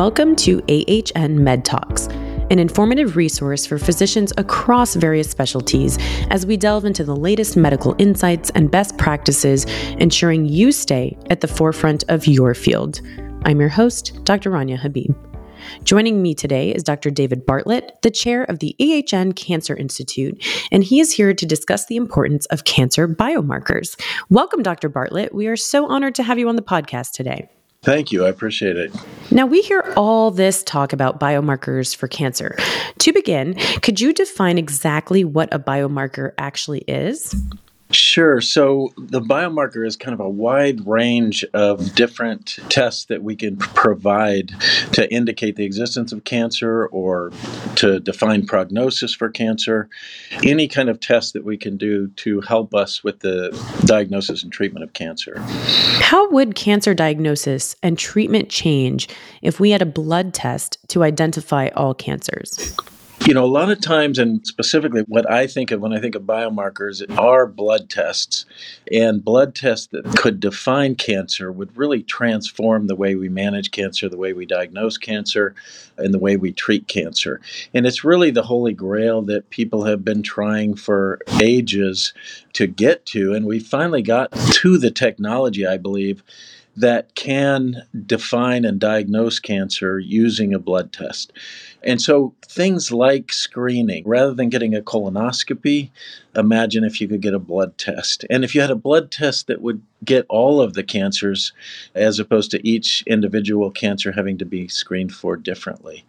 Welcome to AHN Med Talks, an informative resource for physicians across various specialties as we delve into the latest medical insights and best practices, ensuring you stay at the forefront of your field. I'm your host, Dr. Rania Habib. Joining me today is Dr. David Bartlett, the chair of the AHN Cancer Institute, and he is here to discuss the importance of cancer biomarkers. Welcome, Dr. Bartlett. We are so honored to have you on the podcast today. Thank you. I appreciate it. Now, we hear all this talk about biomarkers for cancer. To begin, could you define exactly what a biomarker actually is? Sure. So the biomarker is kind of a wide range of different tests that we can provide to indicate the existence of cancer or to define prognosis for cancer. Any kind of test that we can do to help us with the diagnosis and treatment of cancer. How would cancer diagnosis and treatment change if we had a blood test to identify all cancers? You know, a lot of times, and specifically what I think of when I think of biomarkers are blood tests. And blood tests that could define cancer would really transform the way we manage cancer, the way we diagnose cancer, and the way we treat cancer. And it's really the holy grail that people have been trying for ages to get to. And we finally got to the technology, I believe that can define and diagnose cancer using a blood test. And so things like screening, rather than getting a colonoscopy, imagine if you could get a blood test. And if you had a blood test that would get all of the cancers, as opposed to each individual cancer having to be screened for differently.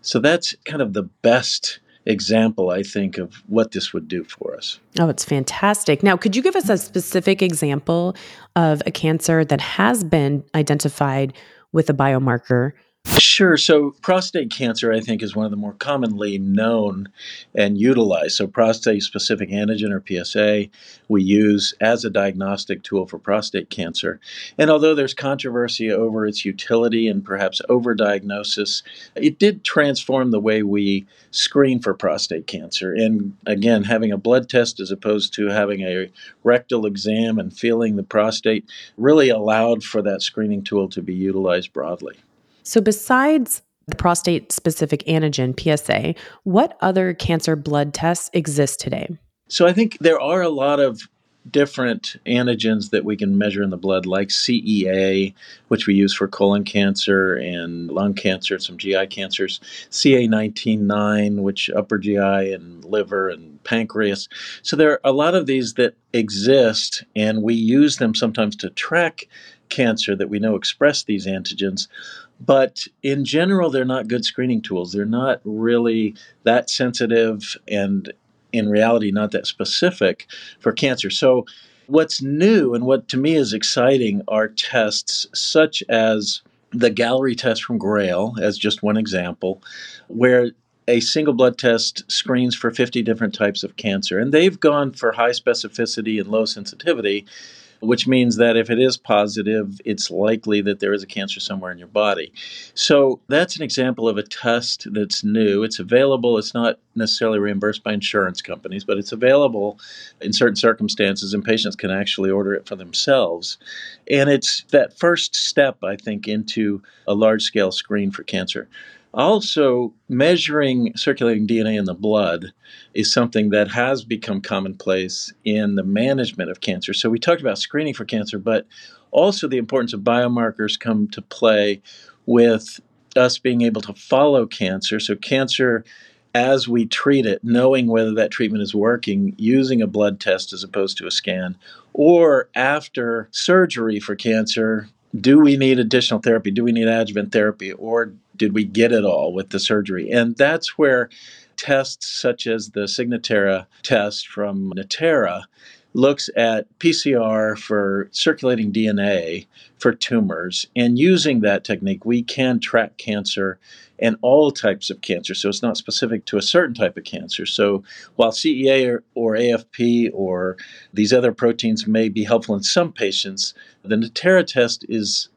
So that's kind of the best example, I think, of what this would do for us. Oh, it's fantastic. Now, could you give us a specific example of a cancer that has been identified with a biomarker Sure. So, prostate cancer, I think, is one of the more commonly known and utilized. So, prostate specific antigen or PSA, we use as a diagnostic tool for prostate cancer. And although there's controversy over its utility and perhaps overdiagnosis, it did transform the way we screen for prostate cancer. And again, having a blood test as opposed to having a rectal exam and feeling the prostate really allowed for that screening tool to be utilized broadly. So, besides the prostate specific antigen, PSA, what other cancer blood tests exist today? So, I think there are a lot of different antigens that we can measure in the blood, like CEA, which we use for colon cancer and lung cancer, some GI cancers, CA19-9, which upper GI and liver and pancreas. So there are a lot of these that exist, and we use them sometimes to track cancer that we know express these antigens. But in general, they're not good screening tools. They're not really that sensitive and in reality not that specific for cancer. So, what's new and what to me is exciting are tests such as the Galleri test from Grail, as just one example, where a single blood test screens for 50 different types of cancer. And they've gone for high specificity and low sensitivity which means that if it is positive, it's likely that there is a cancer somewhere in your body. So that's an example of a test that's new. It's available, it's not necessarily reimbursed by insurance companies, but it's available in certain circumstances, and patients can actually order it for themselves. And it's that first step, I think, into a large scale screen for cancer. Also, measuring circulating DNA in the blood is something that has become commonplace in the management of cancer. So, we talked about screening for cancer, but also the importance of biomarkers come to play with us being able to follow cancer. So, cancer as we treat it, knowing whether that treatment is working using a blood test as opposed to a scan, or after surgery for cancer, do we need additional therapy? Do we need adjuvant therapy? Or did we get it all with the surgery? And that's where tests such as the Signatera test from Natera looks at PCR for circulating DNA for tumors. And using that technique, we can track cancer and all types of cancer. So it's not specific to a certain type of cancer. So while CEA or, or AFP or these other proteins may be helpful in some patients, the Natera test is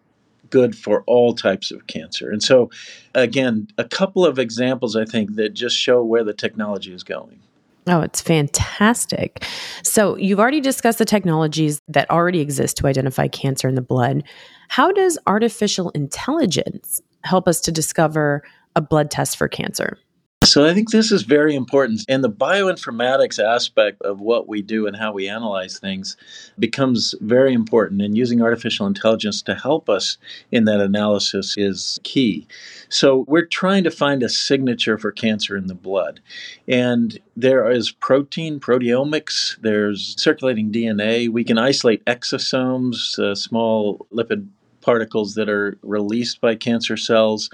good for all types of cancer. And so, again, a couple of examples I think that just show where the technology is going. Oh, it's fantastic. So, you've already discussed the technologies that already exist to identify cancer in the blood. How does artificial intelligence help us to discover a blood test for cancer? So I think this is very important. And the bioinformatics aspect of what we do and how we analyze things becomes very important. And using artificial intelligence to help us in that analysis is key. So we're trying to find a signature for cancer in the blood. And there is protein, proteomics, there's circulating DNA. We can isolate exosomes, uh, small lipid particles that are released by cancer cells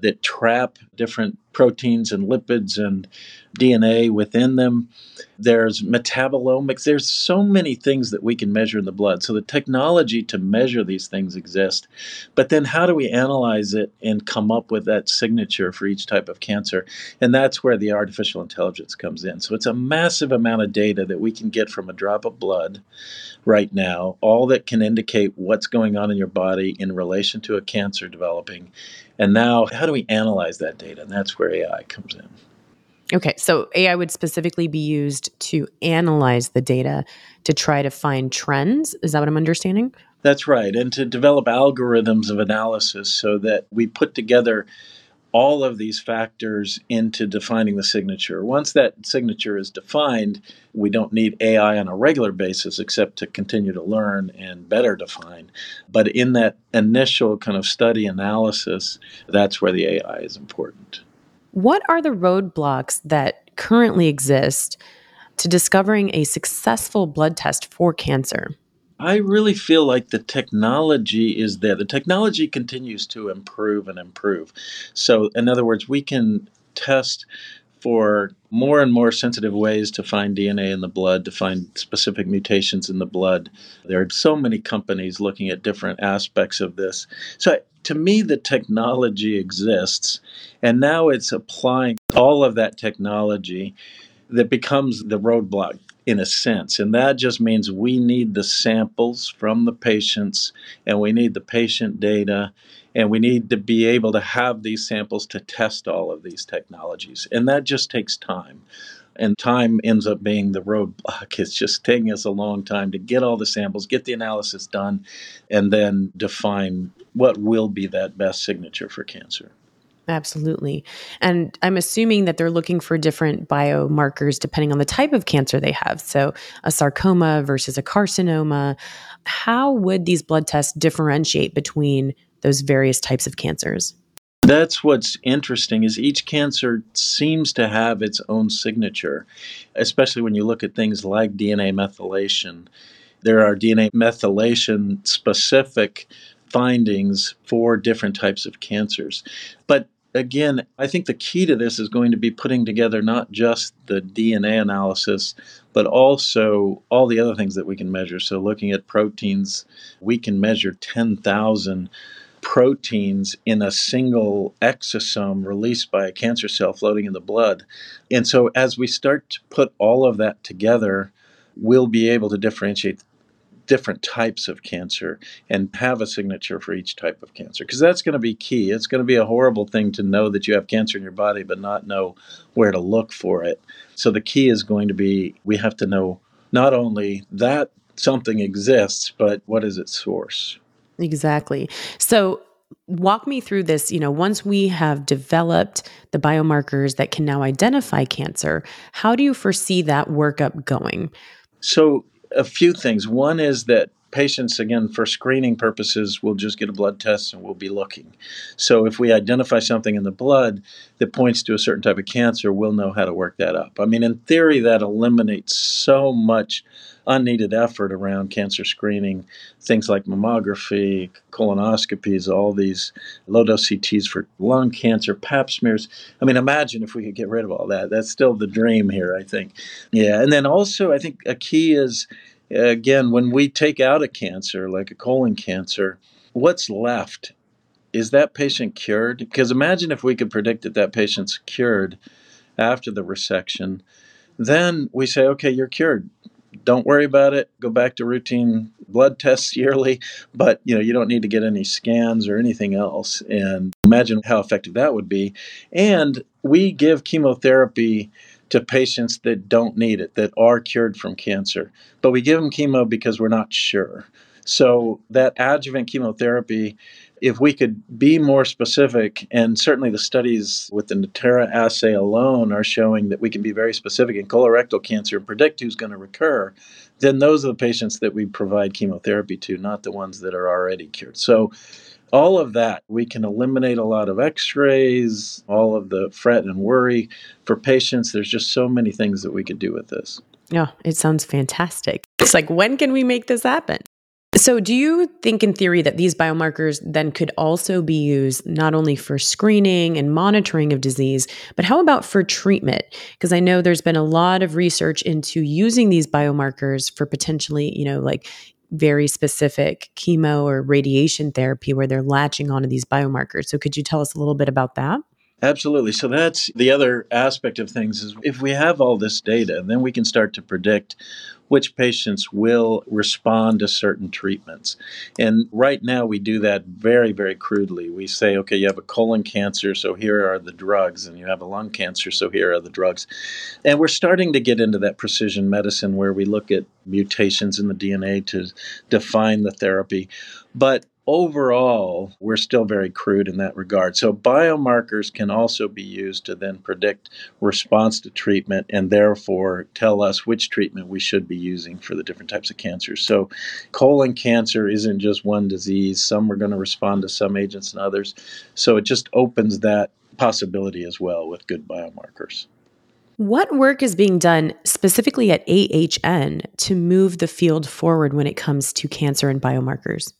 that trap different proteins and lipids and DNA within them. There's metabolomics. There's so many things that we can measure in the blood. So the technology to measure these things exists. But then how do we analyze it and come up with that signature for each type of cancer? And that's where the artificial intelligence comes in. So it's a massive amount of data that we can get from a drop of blood right now, all that can indicate what's going on in your body in relation to a cancer developing. And now, how do we analyze that data? And that's where AI comes in. Okay, so AI would specifically be used to analyze the data to try to find trends. Is that what I'm understanding? That's right. And to develop algorithms of analysis so that we put together all of these factors into defining the signature. Once that signature is defined, we don't need AI on a regular basis except to continue to learn and better define. But in that initial kind of study analysis, that's where the AI is important. What are the roadblocks that currently exist to discovering a successful blood test for cancer? I really feel like the technology is there. The technology continues to improve and improve. So, in other words, we can test for more and more sensitive ways to find DNA in the blood, to find specific mutations in the blood. There are so many companies looking at different aspects of this. So, to me, the technology exists, and now it's applying all of that technology that becomes the roadblock in a sense. And that just means we need the samples from the patients and we need the patient data and we need to be able to have these samples to test all of these technologies. And that just takes time. And time ends up being the roadblock. It's just taking us a long time to get all the samples, get the analysis done, and then define what will be that best signature for cancer. Absolutely. And I'm assuming that they're looking for different biomarkers depending on the type of cancer they have. So, a sarcoma versus a carcinoma. How would these blood tests differentiate between those various types of cancers? That's what's interesting is each cancer seems to have its own signature, especially when you look at things like DNA methylation. There are DNA methylation specific findings for different types of cancers. But again, I think the key to this is going to be putting together not just the DNA analysis, but also all the other things that we can measure. So, looking at proteins, we can measure 10,000 proteins in a single exosome released by a cancer cell floating in the blood. And so, as we start to put all of that together, we'll be able to differentiate different types of cancer and have a signature for each type of cancer because that's going to be key. It's going to be a horrible thing to know that you have cancer in your body but not know where to look for it. So the key is going to be we have to know not only that something exists, but what is its source. Exactly. So walk me through this you know once we have developed the biomarkers that can now identify cancer how do you foresee that workup going so a few things. One is that patients, again, for screening purposes, will just get a blood test and we'll be looking. So if we identify something in the blood that points to a certain type of cancer, we'll know how to work that up. I mean, in theory, that eliminates so much unneeded effort around cancer screening, things like mammography, colonoscopies, all these low dose CTs for lung cancer, pap smears. I mean, imagine if we could get rid of all that. That's still the dream here, I think. Yeah. And then also, I think a key is again, when we take out a cancer, like a colon cancer, what's left? Is that patient cured? Because imagine if we could predict that that patient's cured after the resection, then we say, okay, you're cured don't worry about it. Go back to routine blood tests yearly, but you know you don't need to get any scans or anything else. And imagine how effective that would be. And we give chemotherapy to patients that don't need it, that are cured from cancer, but we give them chemo because we're not sure. So that adjuvant chemotherapy if we could be more specific, and certainly the studies with the Natera assay alone are showing that we can be very specific in colorectal cancer and predict who's going to recur, then those are the patients that we provide chemotherapy to, not the ones that are already cured. So, all of that, we can eliminate a lot of x rays, all of the fret and worry for patients. There's just so many things that we could do with this. Yeah, it sounds fantastic. It's like, when can we make this happen? So, do you think in theory that these biomarkers then could also be used not only for screening and monitoring of disease, but how about for treatment? Because I know there's been a lot of research into using these biomarkers for potentially, you know, like very specific chemo or radiation therapy where they're latching onto these biomarkers. So, could you tell us a little bit about that? Absolutely. So that's the other aspect of things is if we have all this data, then we can start to predict which patients will respond to certain treatments. And right now, we do that very, very crudely. We say, okay, you have a colon cancer, so here are the drugs, and you have a lung cancer, so here are the drugs. And we're starting to get into that precision medicine where we look at mutations in the DNA to define the therapy. But overall, we're still very crude in that regard. So, biomarkers can also be used to then predict response to treatment and therefore tell us which treatment we should be using for the different types of cancers. So, colon cancer isn't just one disease, some are going to respond to some agents and others. So, it just opens that possibility as well with good biomarkers. What work is being done specifically at AHN to move the field forward when it comes to cancer and biomarkers?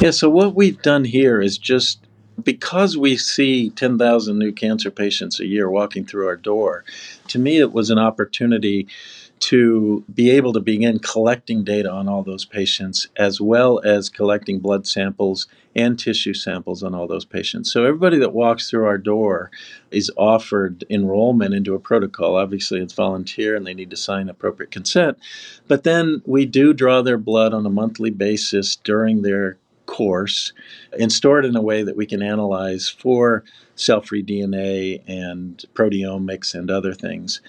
Yeah, so what we've done here is just because we see 10,000 new cancer patients a year walking through our door, to me it was an opportunity to be able to begin collecting data on all those patients as well as collecting blood samples and tissue samples on all those patients. So everybody that walks through our door is offered enrollment into a protocol. Obviously, it's volunteer and they need to sign appropriate consent. But then we do draw their blood on a monthly basis during their course and store it in a way that we can analyze for cell free DNA and proteomics and other things.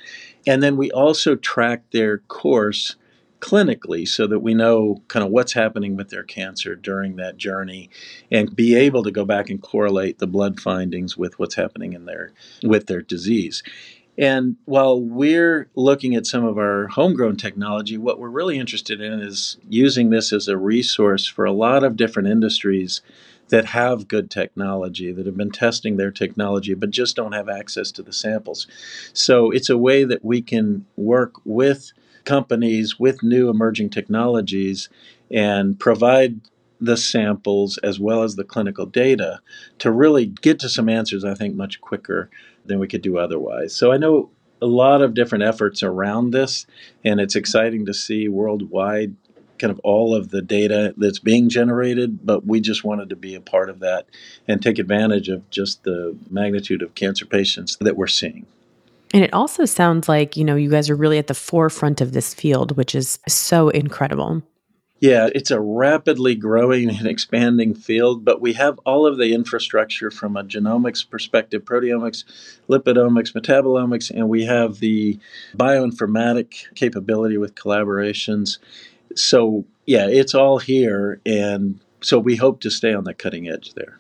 And then we also track their course clinically so that we know kind of what's happening with their cancer during that journey and be able to go back and correlate the blood findings with what's happening in their with their disease. And while we're looking at some of our homegrown technology, what we're really interested in is using this as a resource for a lot of different industries that have good technology, that have been testing their technology, but just don't have access to the samples. So it's a way that we can work with companies with new emerging technologies and provide the samples as well as the clinical data to really get to some answers, I think, much quicker than we could do otherwise. So I know a lot of different efforts around this, and it's exciting to see worldwide kind of all of the data that's being generated, but we just wanted to be a part of that and take advantage of just the magnitude of cancer patients that we're seeing. And it also sounds like, you know, you guys are really at the forefront of this field, which is so incredible. Yeah, it's a rapidly growing and expanding field, but we have all of the infrastructure from a genomics perspective proteomics, lipidomics, metabolomics, and we have the bioinformatic capability with collaborations. So, yeah, it's all here. And so we hope to stay on the cutting edge there.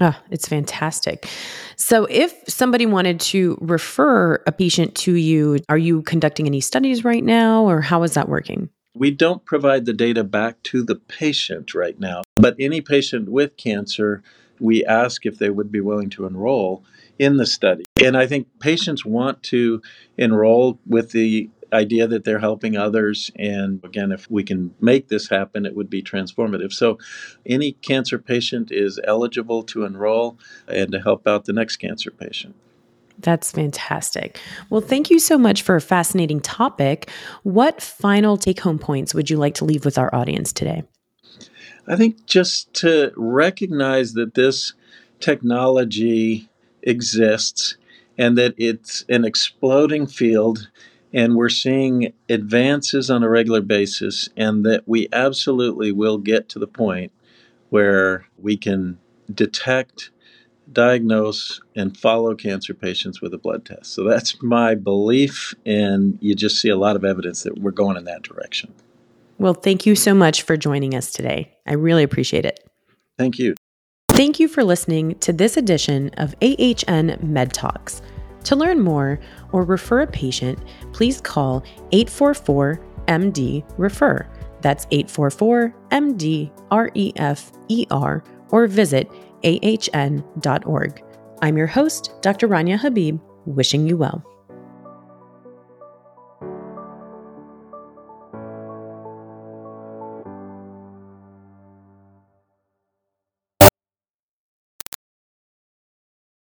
Oh, it's fantastic. So, if somebody wanted to refer a patient to you, are you conducting any studies right now, or how is that working? We don't provide the data back to the patient right now, but any patient with cancer, we ask if they would be willing to enroll in the study. And I think patients want to enroll with the idea that they're helping others. And again, if we can make this happen, it would be transformative. So, any cancer patient is eligible to enroll and to help out the next cancer patient. That's fantastic. Well, thank you so much for a fascinating topic. What final take home points would you like to leave with our audience today? I think just to recognize that this technology exists and that it's an exploding field and we're seeing advances on a regular basis and that we absolutely will get to the point where we can detect diagnose and follow cancer patients with a blood test. So that's my belief, and you just see a lot of evidence that we're going in that direction. Well, thank you so much for joining us today. I really appreciate it. Thank you. Thank you for listening to this edition of AHN Med Talks. To learn more or refer a patient, please call 844 MD Refer. That's 844 MD R E F E R. Or visit ahn.org. I'm your host, Dr. Rania Habib, wishing you well.